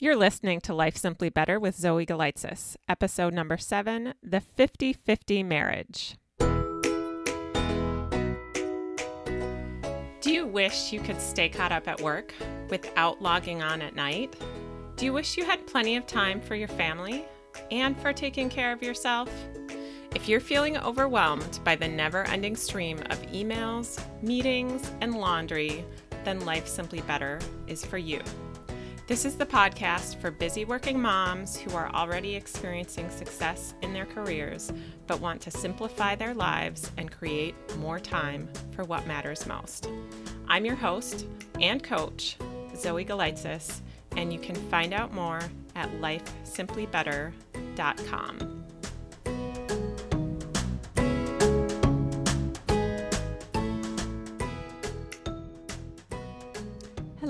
You're listening to Life Simply Better with Zoe Galitzis, episode number seven The 50 50 Marriage. Do you wish you could stay caught up at work without logging on at night? Do you wish you had plenty of time for your family and for taking care of yourself? If you're feeling overwhelmed by the never ending stream of emails, meetings, and laundry, then Life Simply Better is for you. This is the podcast for busy working moms who are already experiencing success in their careers but want to simplify their lives and create more time for what matters most. I'm your host and coach, Zoe Galitzis, and you can find out more at lifesimplybetter.com.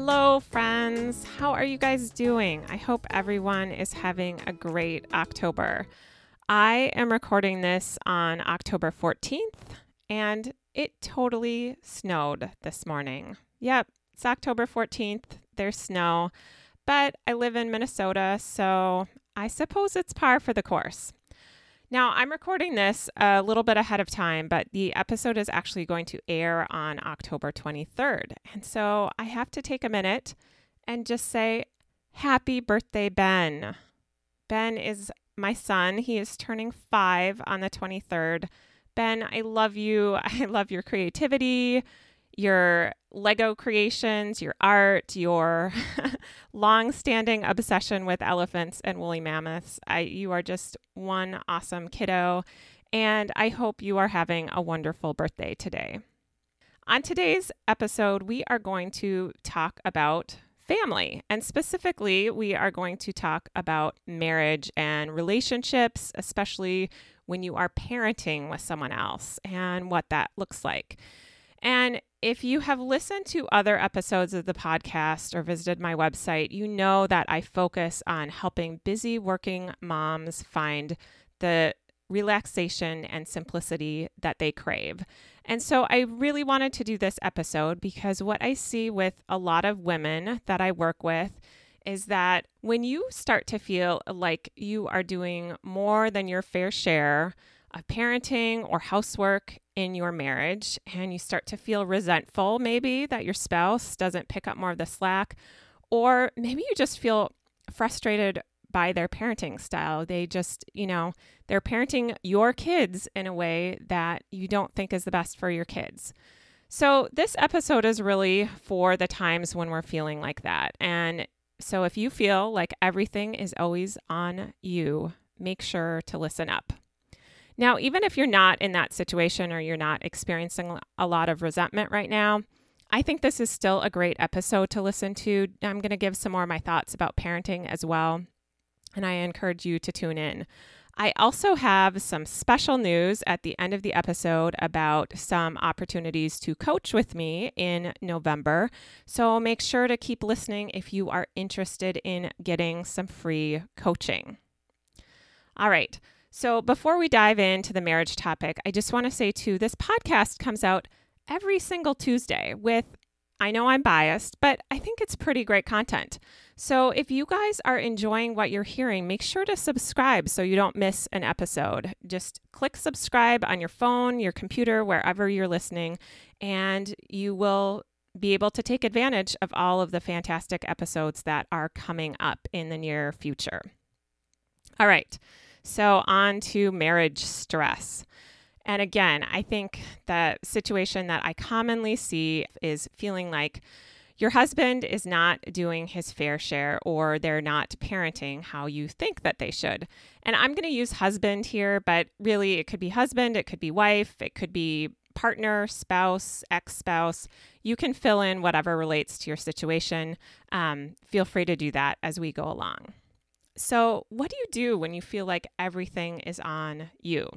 Hello, friends. How are you guys doing? I hope everyone is having a great October. I am recording this on October 14th, and it totally snowed this morning. Yep, it's October 14th. There's snow, but I live in Minnesota, so I suppose it's par for the course. Now, I'm recording this a little bit ahead of time, but the episode is actually going to air on October 23rd. And so I have to take a minute and just say, Happy birthday, Ben. Ben is my son. He is turning five on the 23rd. Ben, I love you. I love your creativity, your Lego creations, your art, your long-standing obsession with elephants and woolly mammoths. I, you are just one awesome kiddo, and I hope you are having a wonderful birthday today. On today's episode, we are going to talk about family, and specifically, we are going to talk about marriage and relationships, especially when you are parenting with someone else and what that looks like. And if you have listened to other episodes of the podcast or visited my website, you know that I focus on helping busy working moms find the relaxation and simplicity that they crave. And so I really wanted to do this episode because what I see with a lot of women that I work with is that when you start to feel like you are doing more than your fair share of parenting or housework in your marriage and you start to feel resentful, maybe that your spouse doesn't pick up more of the slack, or maybe you just feel frustrated by their parenting style. They just, you know, they're parenting your kids in a way that you don't think is the best for your kids. So, this episode is really for the times when we're feeling like that. And so, if you feel like everything is always on you, make sure to listen up. Now, even if you're not in that situation or you're not experiencing a lot of resentment right now, I think this is still a great episode to listen to. I'm going to give some more of my thoughts about parenting as well, and I encourage you to tune in. I also have some special news at the end of the episode about some opportunities to coach with me in November. So make sure to keep listening if you are interested in getting some free coaching. All right. So, before we dive into the marriage topic, I just want to say too this podcast comes out every single Tuesday with, I know I'm biased, but I think it's pretty great content. So, if you guys are enjoying what you're hearing, make sure to subscribe so you don't miss an episode. Just click subscribe on your phone, your computer, wherever you're listening, and you will be able to take advantage of all of the fantastic episodes that are coming up in the near future. All right. So, on to marriage stress. And again, I think the situation that I commonly see is feeling like your husband is not doing his fair share or they're not parenting how you think that they should. And I'm going to use husband here, but really it could be husband, it could be wife, it could be partner, spouse, ex spouse. You can fill in whatever relates to your situation. Um, feel free to do that as we go along. So, what do you do when you feel like everything is on you?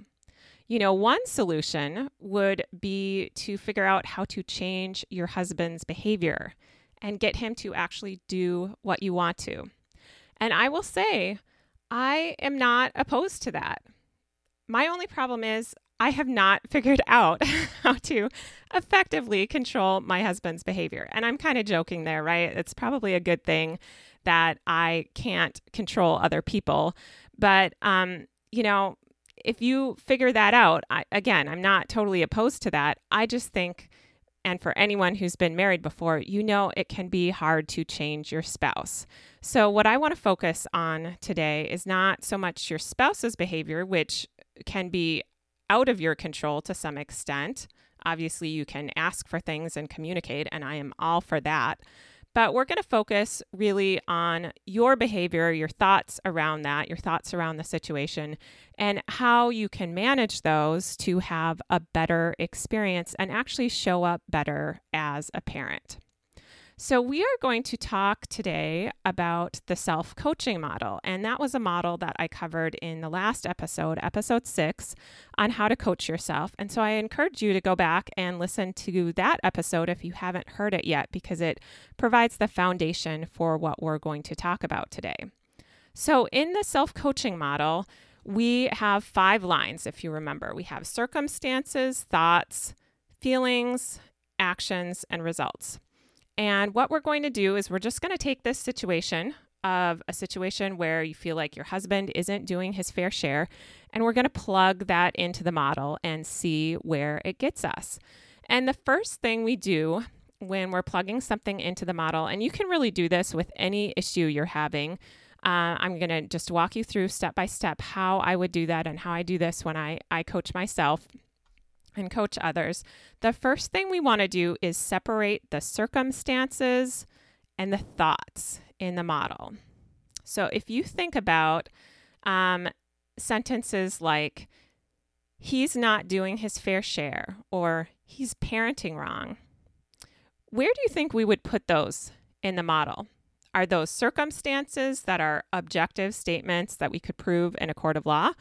You know, one solution would be to figure out how to change your husband's behavior and get him to actually do what you want to. And I will say, I am not opposed to that. My only problem is I have not figured out how to effectively control my husband's behavior. And I'm kind of joking there, right? It's probably a good thing that I can't control other people. But, um, you know, if you figure that out, I, again, I'm not totally opposed to that. I just think, and for anyone who's been married before, you know it can be hard to change your spouse. So, what I want to focus on today is not so much your spouse's behavior, which can be out of your control to some extent. Obviously, you can ask for things and communicate, and I am all for that. But we're going to focus really on your behavior, your thoughts around that, your thoughts around the situation, and how you can manage those to have a better experience and actually show up better as a parent. So, we are going to talk today about the self coaching model. And that was a model that I covered in the last episode, episode six, on how to coach yourself. And so, I encourage you to go back and listen to that episode if you haven't heard it yet, because it provides the foundation for what we're going to talk about today. So, in the self coaching model, we have five lines, if you remember. We have circumstances, thoughts, feelings, actions, and results. And what we're going to do is we're just going to take this situation of a situation where you feel like your husband isn't doing his fair share, and we're going to plug that into the model and see where it gets us. And the first thing we do when we're plugging something into the model, and you can really do this with any issue you're having. Uh, I'm going to just walk you through step by step how I would do that and how I do this when I, I coach myself and coach others, the first thing we want to do is separate the circumstances and the thoughts in the model. So if you think about um, sentences like, he's not doing his fair share or he's parenting wrong, where do you think we would put those in the model? Are those circumstances that are objective statements that we could prove in a court of law?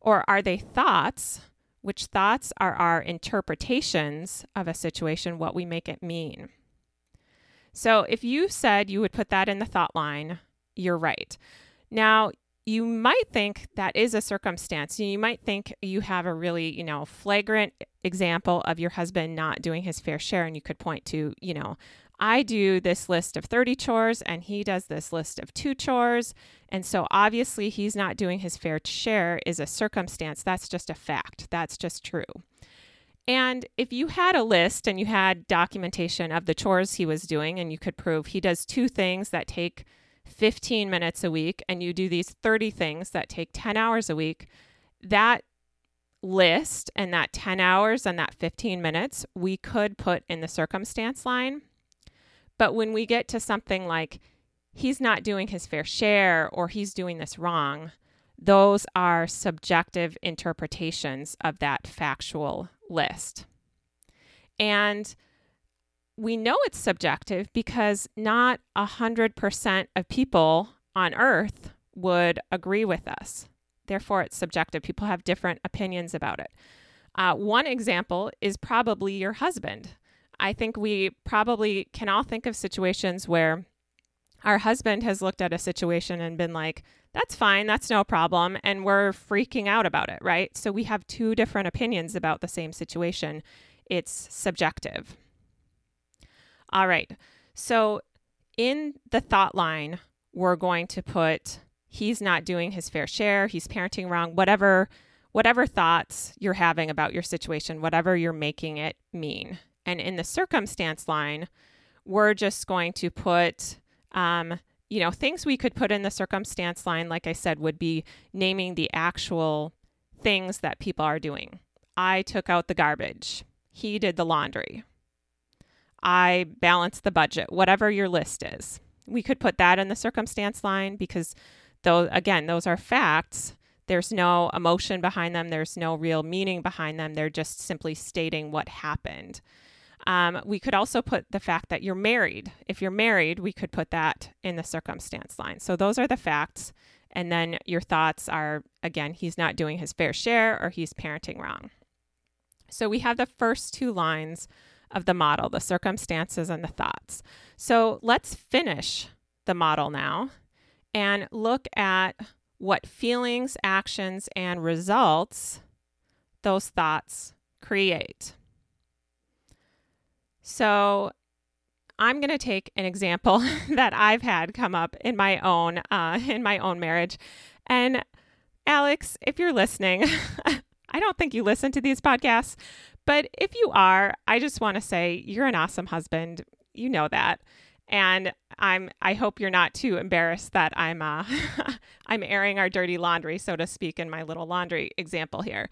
Or are they thoughts which thoughts are our interpretations of a situation, what we make it mean. So if you said you would put that in the thought line, you're right. Now, you might think that is a circumstance. You might think you have a really, you know, flagrant example of your husband not doing his fair share, and you could point to, you know, I do this list of 30 chores and he does this list of two chores. And so obviously he's not doing his fair share is a circumstance. That's just a fact. That's just true. And if you had a list and you had documentation of the chores he was doing, and you could prove he does two things that take 15 minutes a week, and you do these 30 things that take 10 hours a week, that list and that 10 hours and that 15 minutes we could put in the circumstance line but when we get to something like he's not doing his fair share or he's doing this wrong, those are subjective interpretations of that factual list. And we know it's subjective because not 100% of people on earth would agree with us. Therefore, it's subjective. People have different opinions about it. Uh, one example is probably your husband. I think we probably can all think of situations where our husband has looked at a situation and been like, that's fine, that's no problem. And we're freaking out about it, right? So we have two different opinions about the same situation. It's subjective. All right. So in the thought line, we're going to put he's not doing his fair share, he's parenting wrong, whatever whatever thoughts you're having about your situation, whatever you're making it mean. And in the circumstance line, we're just going to put, um, you know, things we could put in the circumstance line, like I said, would be naming the actual things that people are doing. I took out the garbage. He did the laundry. I balanced the budget, whatever your list is. We could put that in the circumstance line because, though, again, those are facts. There's no emotion behind them, there's no real meaning behind them. They're just simply stating what happened. Um, we could also put the fact that you're married. If you're married, we could put that in the circumstance line. So those are the facts. And then your thoughts are again, he's not doing his fair share or he's parenting wrong. So we have the first two lines of the model the circumstances and the thoughts. So let's finish the model now and look at what feelings, actions, and results those thoughts create. So I'm going to take an example that I've had come up in my own uh, in my own marriage. And Alex, if you're listening, I don't think you listen to these podcasts, but if you are, I just want to say you're an awesome husband. You know that. And I'm I hope you're not too embarrassed that I'm uh, I'm airing our dirty laundry, so to speak, in my little laundry example here.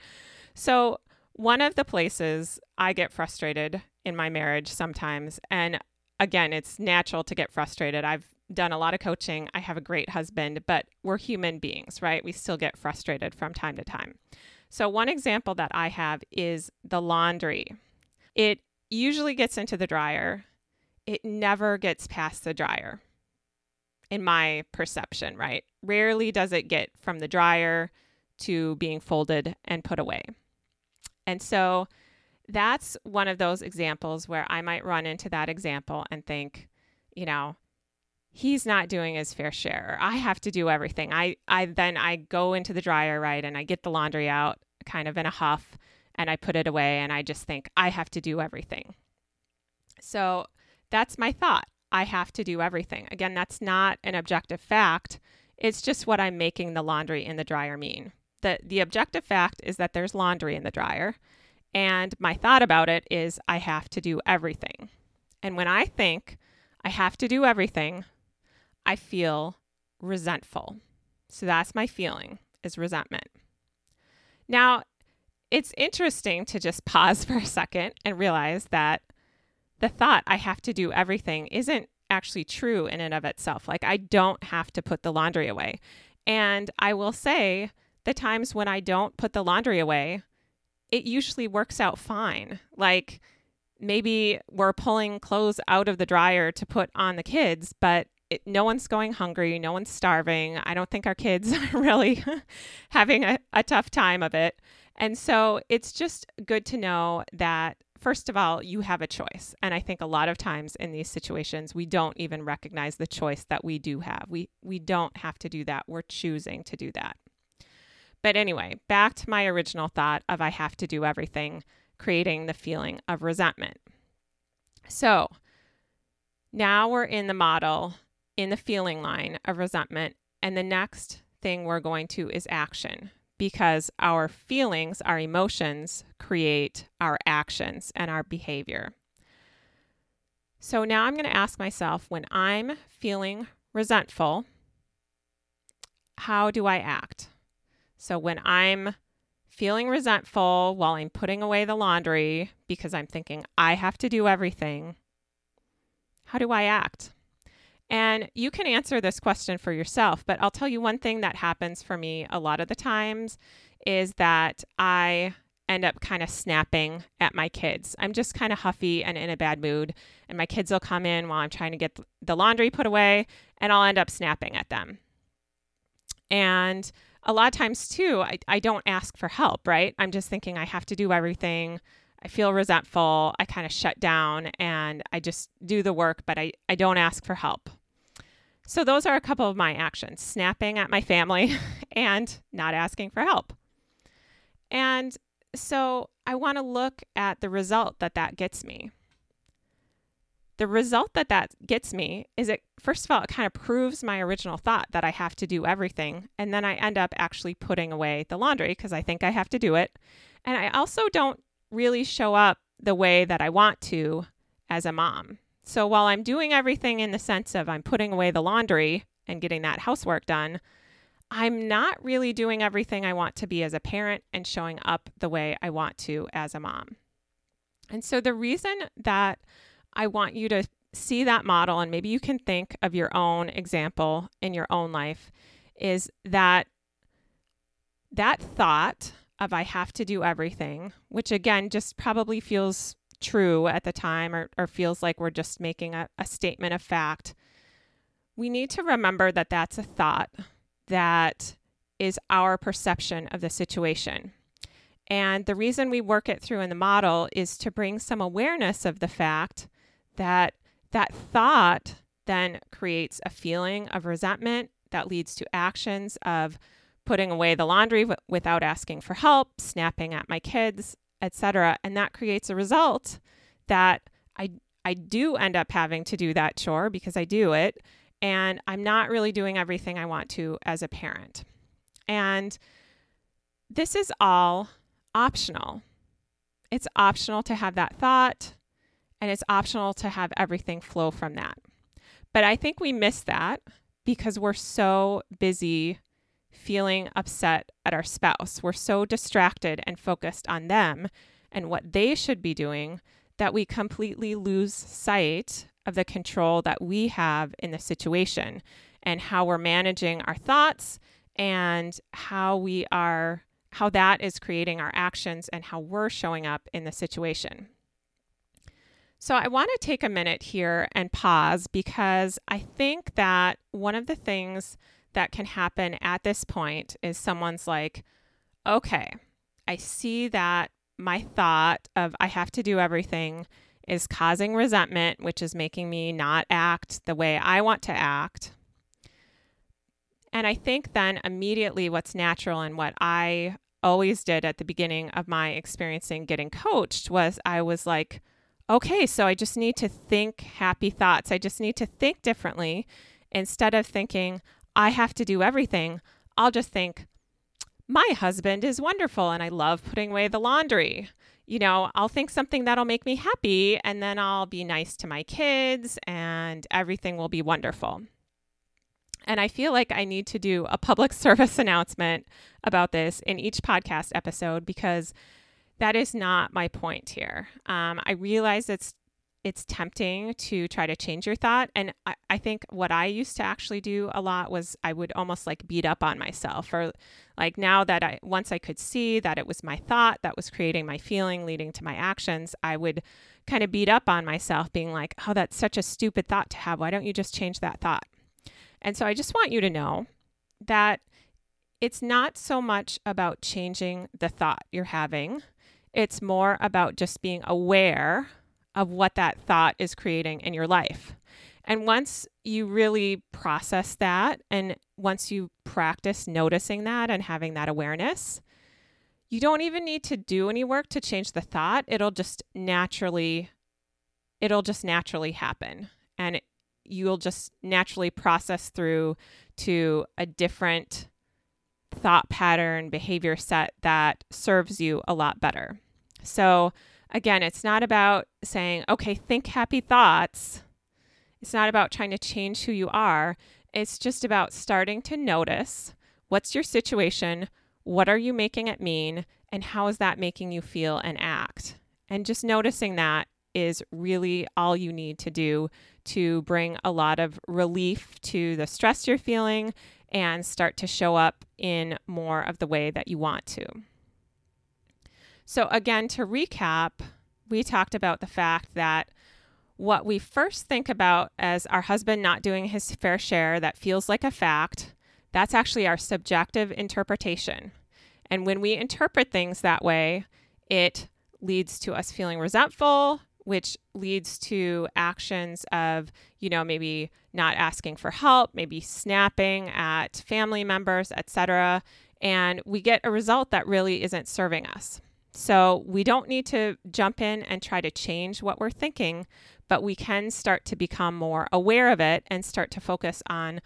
So one of the places I get frustrated in my marriage sometimes, and again, it's natural to get frustrated. I've done a lot of coaching. I have a great husband, but we're human beings, right? We still get frustrated from time to time. So, one example that I have is the laundry. It usually gets into the dryer, it never gets past the dryer, in my perception, right? Rarely does it get from the dryer to being folded and put away. And so, that's one of those examples where I might run into that example and think, you know, he's not doing his fair share. I have to do everything. I, I then I go into the dryer, right, and I get the laundry out kind of in a huff and I put it away and I just think I have to do everything. So that's my thought. I have to do everything. Again, that's not an objective fact. It's just what I'm making the laundry in the dryer mean. The the objective fact is that there's laundry in the dryer. And my thought about it is I have to do everything. And when I think I have to do everything, I feel resentful. So that's my feeling is resentment. Now, it's interesting to just pause for a second and realize that the thought I have to do everything isn't actually true in and of itself. Like, I don't have to put the laundry away. And I will say, the times when I don't put the laundry away, it usually works out fine. Like, maybe we're pulling clothes out of the dryer to put on the kids, but it, no one's going hungry, no one's starving. I don't think our kids are really having a, a tough time of it. And so it's just good to know that, first of all, you have a choice. And I think a lot of times in these situations, we don't even recognize the choice that we do have. We, we don't have to do that, we're choosing to do that. But anyway, back to my original thought of I have to do everything, creating the feeling of resentment. So now we're in the model in the feeling line of resentment. And the next thing we're going to is action because our feelings, our emotions create our actions and our behavior. So now I'm going to ask myself when I'm feeling resentful, how do I act? So when I'm feeling resentful while I'm putting away the laundry because I'm thinking I have to do everything, how do I act? And you can answer this question for yourself, but I'll tell you one thing that happens for me a lot of the times is that I end up kind of snapping at my kids. I'm just kind of huffy and in a bad mood, and my kids will come in while I'm trying to get the laundry put away, and I'll end up snapping at them. And a lot of times, too, I, I don't ask for help, right? I'm just thinking I have to do everything. I feel resentful. I kind of shut down and I just do the work, but I, I don't ask for help. So, those are a couple of my actions snapping at my family and not asking for help. And so, I want to look at the result that that gets me. The result that that gets me is it, first of all, it kind of proves my original thought that I have to do everything. And then I end up actually putting away the laundry because I think I have to do it. And I also don't really show up the way that I want to as a mom. So while I'm doing everything in the sense of I'm putting away the laundry and getting that housework done, I'm not really doing everything I want to be as a parent and showing up the way I want to as a mom. And so the reason that I want you to see that model and maybe you can think of your own example in your own life is that that thought of I have to do everything, which again just probably feels true at the time or, or feels like we're just making a, a statement of fact, we need to remember that that's a thought that is our perception of the situation. And the reason we work it through in the model is to bring some awareness of the fact that that thought then creates a feeling of resentment that leads to actions of putting away the laundry w- without asking for help, snapping at my kids, etc. And that creates a result that I I do end up having to do that chore because I do it, and I'm not really doing everything I want to as a parent. And this is all optional. It's optional to have that thought, and it's optional to have everything flow from that. But I think we miss that because we're so busy feeling upset at our spouse. We're so distracted and focused on them and what they should be doing that we completely lose sight of the control that we have in the situation and how we're managing our thoughts and how we are how that is creating our actions and how we're showing up in the situation. So, I want to take a minute here and pause because I think that one of the things that can happen at this point is someone's like, okay, I see that my thought of I have to do everything is causing resentment, which is making me not act the way I want to act. And I think then immediately what's natural and what I always did at the beginning of my experiencing getting coached was I was like, okay, so I just need to think happy thoughts. I just need to think differently. Instead of thinking, I have to do everything, I'll just think, my husband is wonderful and I love putting away the laundry. You know, I'll think something that'll make me happy and then I'll be nice to my kids and everything will be wonderful. And I feel like I need to do a public service announcement about this in each podcast episode because that is not my point here. Um, I realize it's it's tempting to try to change your thought. And I, I, think what I used to actually do a lot was I would almost like beat up on myself or like now that I once I could see that it was my thought that was creating my feeling leading to my actions, I would kind of beat up on myself, being like, oh, that's such a stupid thought to have. Why don't you just change that thought? And so I just want you to know that it's not so much about changing the thought you're having it's more about just being aware of what that thought is creating in your life. And once you really process that, and once you practice noticing that and having that awareness, you don't even need to do any work to change the thought. It'll just naturally, it'll just naturally happen. And you'll just naturally process through to a different thought pattern, behavior set that serves you a lot better. So, again, it's not about saying, okay, think happy thoughts. It's not about trying to change who you are. It's just about starting to notice what's your situation, what are you making it mean, and how is that making you feel and act. And just noticing that is really all you need to do to bring a lot of relief to the stress you're feeling and start to show up in more of the way that you want to. So, again, to recap, we talked about the fact that what we first think about as our husband not doing his fair share that feels like a fact, that's actually our subjective interpretation. And when we interpret things that way, it leads to us feeling resentful, which leads to actions of, you know, maybe not asking for help, maybe snapping at family members, etc. And we get a result that really isn't serving us. So we don't need to jump in and try to change what we're thinking, but we can start to become more aware of it and start to focus on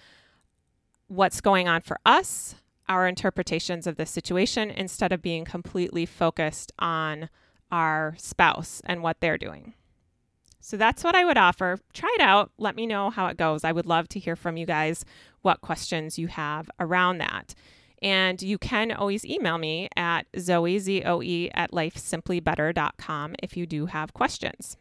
what's going on for us, our interpretations of the situation, instead of being completely focused on our spouse and what they're doing. So that's what I would offer. Try it out. Let me know how it goes. I would love to hear from you guys what questions you have around that. And you can always email me at Zoe, Z-O-E, at lifesimplybetter.com if you do have questions.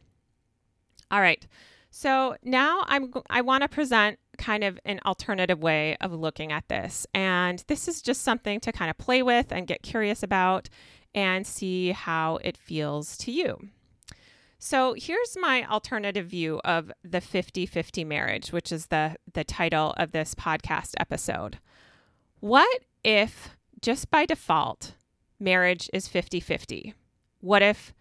All right. So now I'm I want to present kind of an alternative way of looking at this. And this is just something to kind of play with and get curious about and see how it feels to you. So here's my alternative view of the 50-50 marriage, which is the the title of this podcast episode. What if just by default marriage is 50 50? What if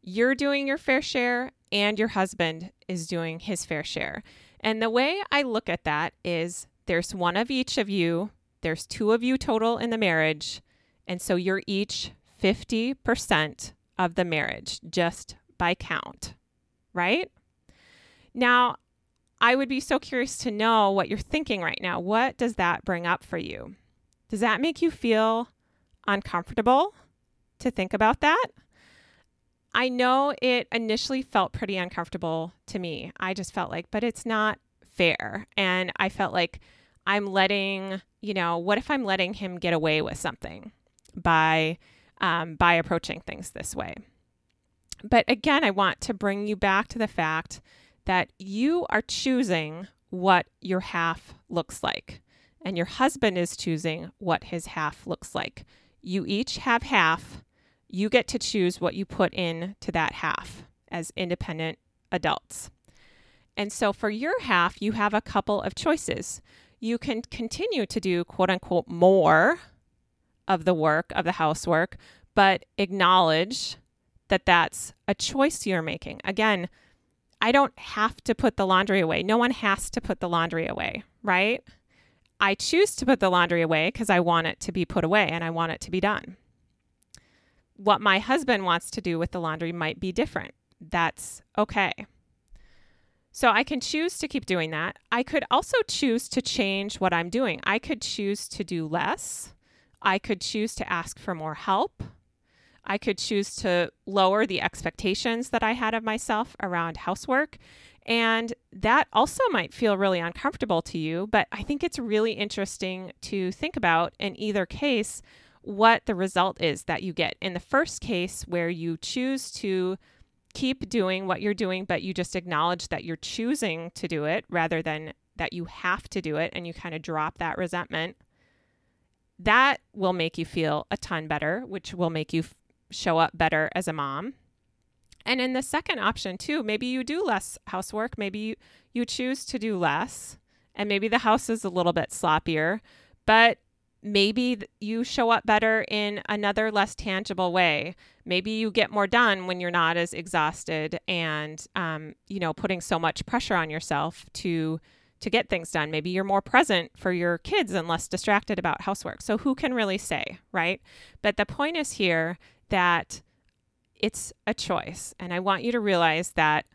you're doing your fair share and your husband is doing his fair share? And the way I look at that is there's one of each of you, there's two of you total in the marriage. And so you're each 50% of the marriage just by count, right? Now, I would be so curious to know what you're thinking right now. What does that bring up for you? Does that make you feel uncomfortable to think about that? I know it initially felt pretty uncomfortable to me. I just felt like, but it's not fair. And I felt like I'm letting, you know, what if I'm letting him get away with something by um, by approaching things this way? But again, I want to bring you back to the fact that you are choosing what your half looks like, and your husband is choosing what his half looks like. You each have half. You get to choose what you put in to that half as independent adults. And so for your half, you have a couple of choices. You can continue to do quote unquote more of the work, of the housework, but acknowledge that that's a choice you're making. Again, I don't have to put the laundry away. No one has to put the laundry away, right? I choose to put the laundry away because I want it to be put away and I want it to be done. What my husband wants to do with the laundry might be different. That's okay. So I can choose to keep doing that. I could also choose to change what I'm doing. I could choose to do less. I could choose to ask for more help. I could choose to lower the expectations that I had of myself around housework. And that also might feel really uncomfortable to you, but I think it's really interesting to think about in either case what the result is that you get. In the first case, where you choose to keep doing what you're doing, but you just acknowledge that you're choosing to do it rather than that you have to do it and you kind of drop that resentment, that will make you feel a ton better, which will make you show up better as a mom. And in the second option, too, maybe you do less housework, maybe you, you choose to do less, and maybe the house is a little bit sloppier, but maybe you show up better in another less tangible way. Maybe you get more done when you're not as exhausted and, um, you know, putting so much pressure on yourself to to get things done. Maybe you're more present for your kids and less distracted about housework. So who can really say, right? But the point is here that it's a choice. And I want you to realize that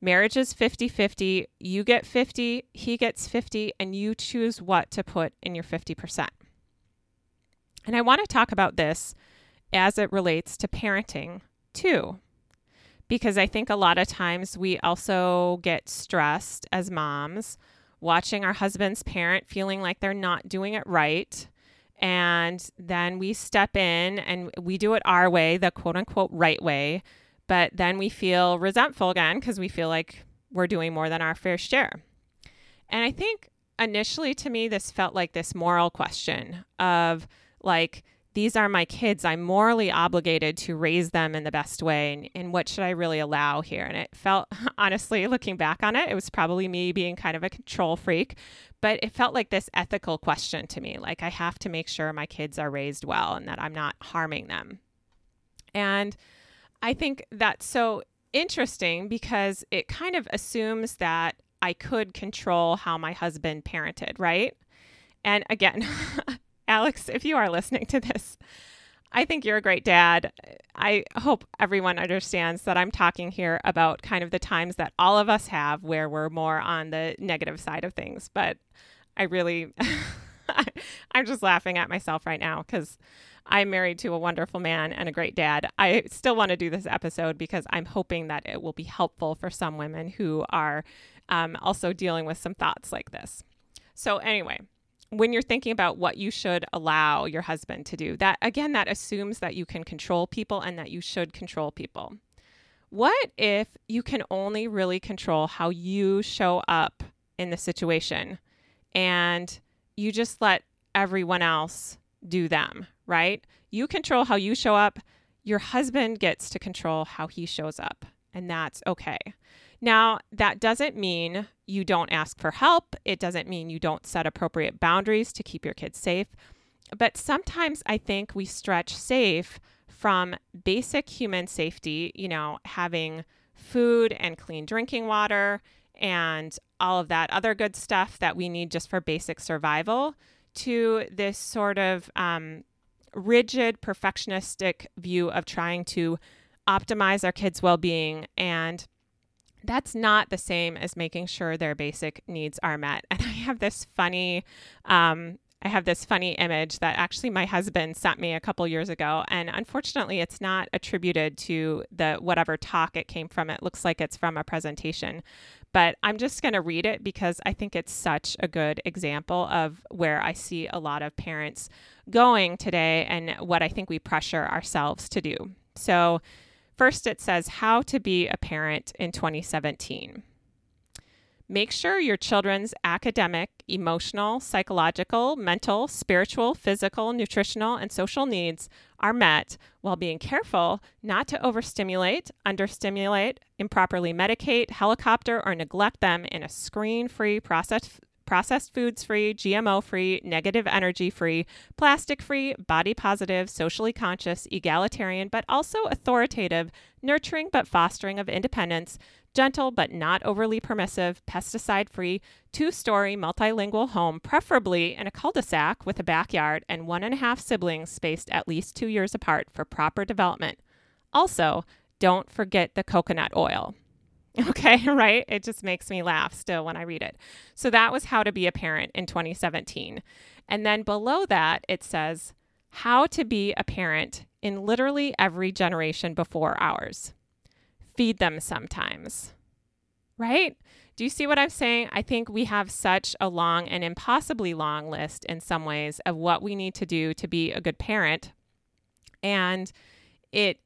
marriage is 50 50. You get 50, he gets 50, and you choose what to put in your 50%. And I want to talk about this as it relates to parenting too, because I think a lot of times we also get stressed as moms watching our husbands parent, feeling like they're not doing it right. And then we step in and we do it our way, the quote unquote right way. But then we feel resentful again because we feel like we're doing more than our fair share. And I think initially to me, this felt like this moral question of, like these are my kids. I'm morally obligated to raise them in the best way. And, and, what should I really allow here? And it felt, honestly, looking back on it, it was probably me being kind of a control freak, but it felt like this ethical question to me. Like, I have to make sure my kids are raised well and that I'm not harming them. And I think that's so interesting because it kind of assumes that I could control how my husband parented, right? And again, Alex, if you are listening to this, I think you're a great dad. I hope everyone understands that I'm talking here about kind of the times that all of us have where we're more on the negative side of things. But I really, I'm just laughing at myself right now because I'm married to a wonderful man and a great dad. I still want to do this episode because I'm hoping that it will be helpful for some women who are um, also dealing with some thoughts like this. So, anyway, when you're thinking about what you should allow your husband to do, that again, that assumes that you can control people and that you should control people. What if you can only really control how you show up in the situation and you just let everyone else do them, right? You control how you show up. Your husband gets to control how he shows up, and that's okay. Now, that doesn't mean you don't ask for help. It doesn't mean you don't set appropriate boundaries to keep your kids safe. But sometimes I think we stretch safe from basic human safety, you know, having food and clean drinking water and all of that other good stuff that we need just for basic survival, to this sort of um, rigid, perfectionistic view of trying to optimize our kids' well being and that's not the same as making sure their basic needs are met. And I have this funny, um, I have this funny image that actually my husband sent me a couple years ago, and unfortunately, it's not attributed to the whatever talk it came from. It looks like it's from a presentation, but I'm just going to read it because I think it's such a good example of where I see a lot of parents going today and what I think we pressure ourselves to do. So First, it says how to be a parent in 2017. Make sure your children's academic, emotional, psychological, mental, spiritual, physical, nutritional, and social needs are met while being careful not to overstimulate, understimulate, improperly medicate, helicopter, or neglect them in a screen free, process processed foods free, GMO free, negative energy free, plastic free, body positive, socially conscious, egalitarian, but also authoritative, nurturing but fostering of independence, gentle but not overly permissive, pesticide free, two story multilingual home, preferably in a cul de sac with a backyard and one and a half siblings spaced at least two years apart for proper development. Also, don't forget the coconut oil. Okay, right? It just makes me laugh still when I read it. So that was how to be a parent in 2017. And then below that, it says how to be a parent in literally every generation before ours. Feed them sometimes, right? Do you see what I'm saying? I think we have such a long and impossibly long list in some ways of what we need to do to be a good parent. And it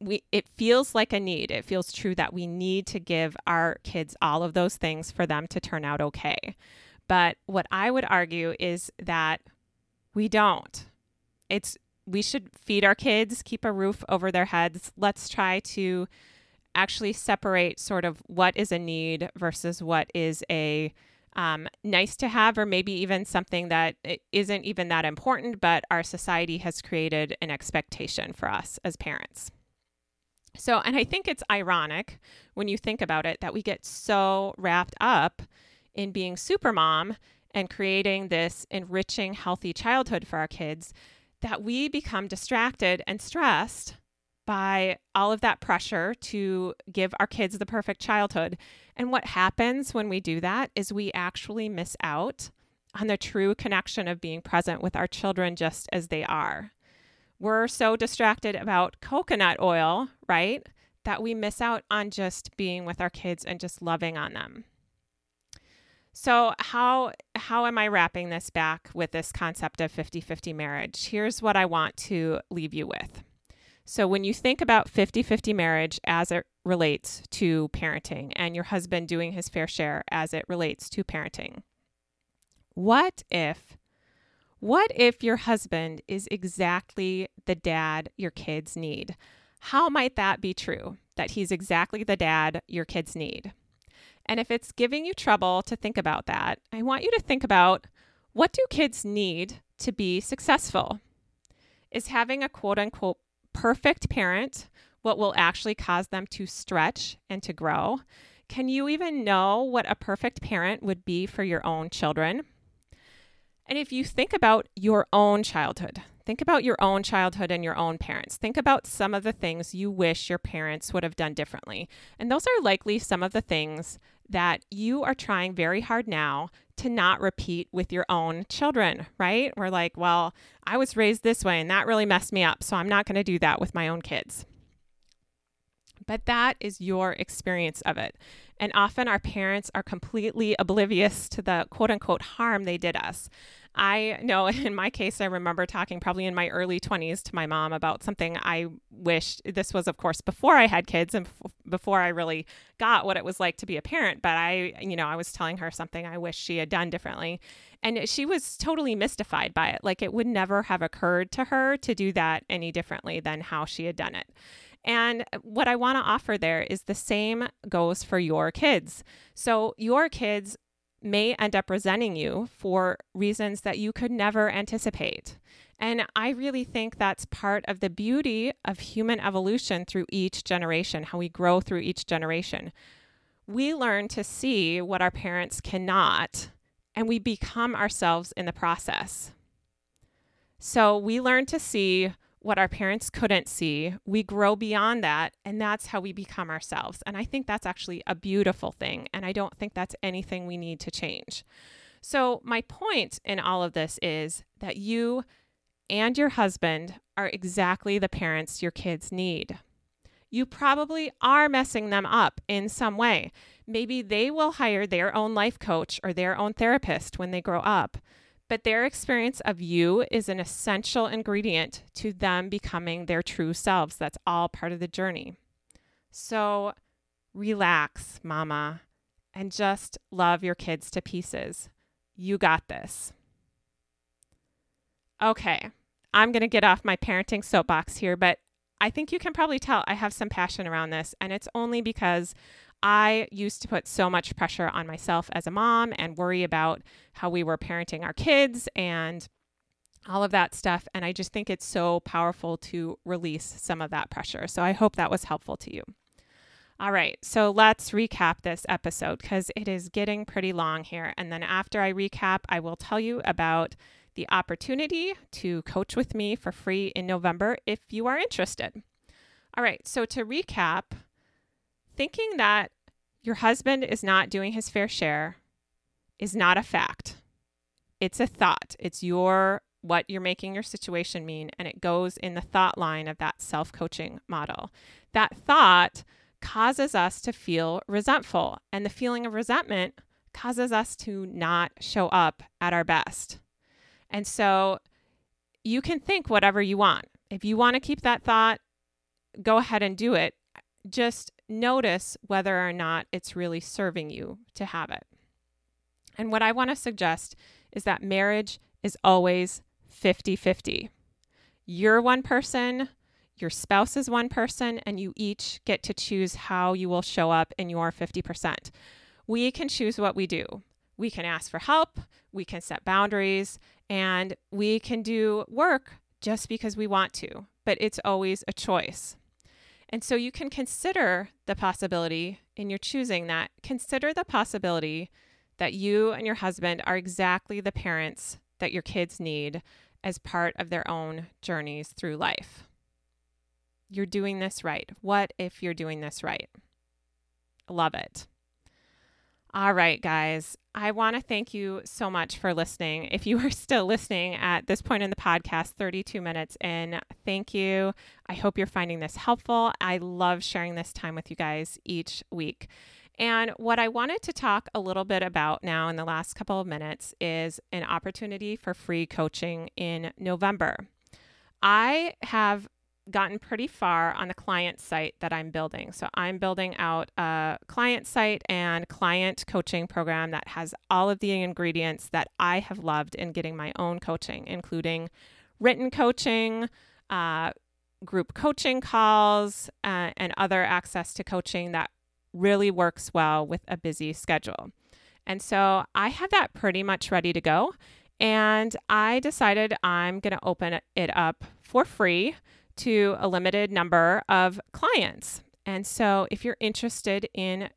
we it feels like a need. It feels true that we need to give our kids all of those things for them to turn out okay. But what I would argue is that we don't. It's we should feed our kids, keep a roof over their heads. Let's try to actually separate sort of what is a need versus what is a um, nice to have, or maybe even something that isn't even that important, but our society has created an expectation for us as parents. So, and I think it's ironic when you think about it that we get so wrapped up in being super mom and creating this enriching, healthy childhood for our kids that we become distracted and stressed by all of that pressure to give our kids the perfect childhood. And what happens when we do that is we actually miss out on the true connection of being present with our children just as they are we're so distracted about coconut oil, right? That we miss out on just being with our kids and just loving on them. So, how how am I wrapping this back with this concept of 50-50 marriage? Here's what I want to leave you with. So, when you think about 50-50 marriage as it relates to parenting and your husband doing his fair share as it relates to parenting, what if what if your husband is exactly the dad your kids need? How might that be true? That he's exactly the dad your kids need? And if it's giving you trouble to think about that, I want you to think about what do kids need to be successful? Is having a quote unquote perfect parent what will actually cause them to stretch and to grow? Can you even know what a perfect parent would be for your own children? And if you think about your own childhood, think about your own childhood and your own parents. Think about some of the things you wish your parents would have done differently. And those are likely some of the things that you are trying very hard now to not repeat with your own children, right? We're like, well, I was raised this way and that really messed me up. So I'm not going to do that with my own kids. But that is your experience of it. And often our parents are completely oblivious to the quote unquote harm they did us. I know in my case, I remember talking probably in my early 20s to my mom about something I wished this was, of course, before I had kids and before I really got what it was like to be a parent. But I, you know, I was telling her something I wish she had done differently. And she was totally mystified by it. Like it would never have occurred to her to do that any differently than how she had done it. And what I want to offer there is the same goes for your kids. So, your kids may end up resenting you for reasons that you could never anticipate. And I really think that's part of the beauty of human evolution through each generation, how we grow through each generation. We learn to see what our parents cannot, and we become ourselves in the process. So we learn to see what our parents couldn't see. We grow beyond that, and that's how we become ourselves. And I think that's actually a beautiful thing. And I don't think that's anything we need to change. So, my point in all of this is that you and your husband are exactly the parents your kids need. You probably are messing them up in some way. Maybe they will hire their own life coach or their own therapist when they grow up but their experience of you is an essential ingredient to them becoming their true selves. That's all part of the journey. So relax, mama, and just love your kids to pieces. You got this. Okay, I'm going to get off my parenting soapbox here, but I think you can probably tell I have some passion around this, and it's only because I used to put so much pressure on myself as a mom and worry about how we were parenting our kids and all of that stuff. And I just think it's so powerful to release some of that pressure. So I hope that was helpful to you. All right, so let's recap this episode because it is getting pretty long here. And then after I recap, I will tell you about the opportunity to coach with me for free in November if you are interested. All right, so to recap, thinking that your husband is not doing his fair share is not a fact. It's a thought. It's your what you're making your situation mean and it goes in the thought line of that self-coaching model. That thought causes us to feel resentful and the feeling of resentment causes us to not show up at our best. And so you can think whatever you want. If you want to keep that thought, go ahead and do it. Just notice whether or not it's really serving you to have it. And what I want to suggest is that marriage is always 50 50. You're one person, your spouse is one person, and you each get to choose how you will show up in your 50%. We can choose what we do. We can ask for help, we can set boundaries, and we can do work just because we want to, but it's always a choice. And so you can consider the possibility in your choosing that, consider the possibility that you and your husband are exactly the parents that your kids need as part of their own journeys through life. You're doing this right. What if you're doing this right? Love it. All right, guys. I want to thank you so much for listening. If you are still listening at this point in the podcast, 32 minutes in, thank you. I hope you're finding this helpful. I love sharing this time with you guys each week. And what I wanted to talk a little bit about now in the last couple of minutes is an opportunity for free coaching in November. I have gotten pretty far on the client site that I'm building. So I'm building out a client site and client coaching program that has all of the ingredients that I have loved in getting my own coaching, including written coaching, uh, group coaching calls, uh, and other access to coaching that really works well with a busy schedule. And so I have that pretty much ready to go. And I decided I'm going to open it up for free to a limited number of clients. And so, if you're interested in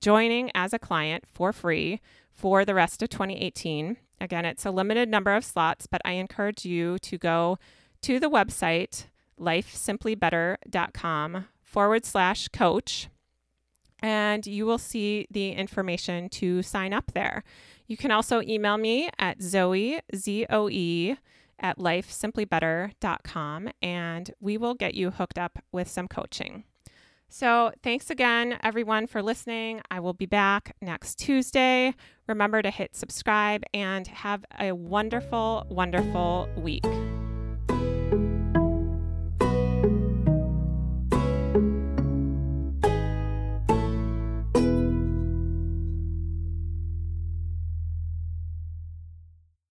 joining as a client for free for the rest of 2018, again, it's a limited number of slots, but I encourage you to go to the website lifesimplybetter.com forward slash coach, and you will see the information to sign up there. You can also email me at Zoe, Z O E, at lifesimplybetter.com and we will get you hooked up with some coaching. So, thanks again, everyone, for listening. I will be back next Tuesday. Remember to hit subscribe and have a wonderful, wonderful week.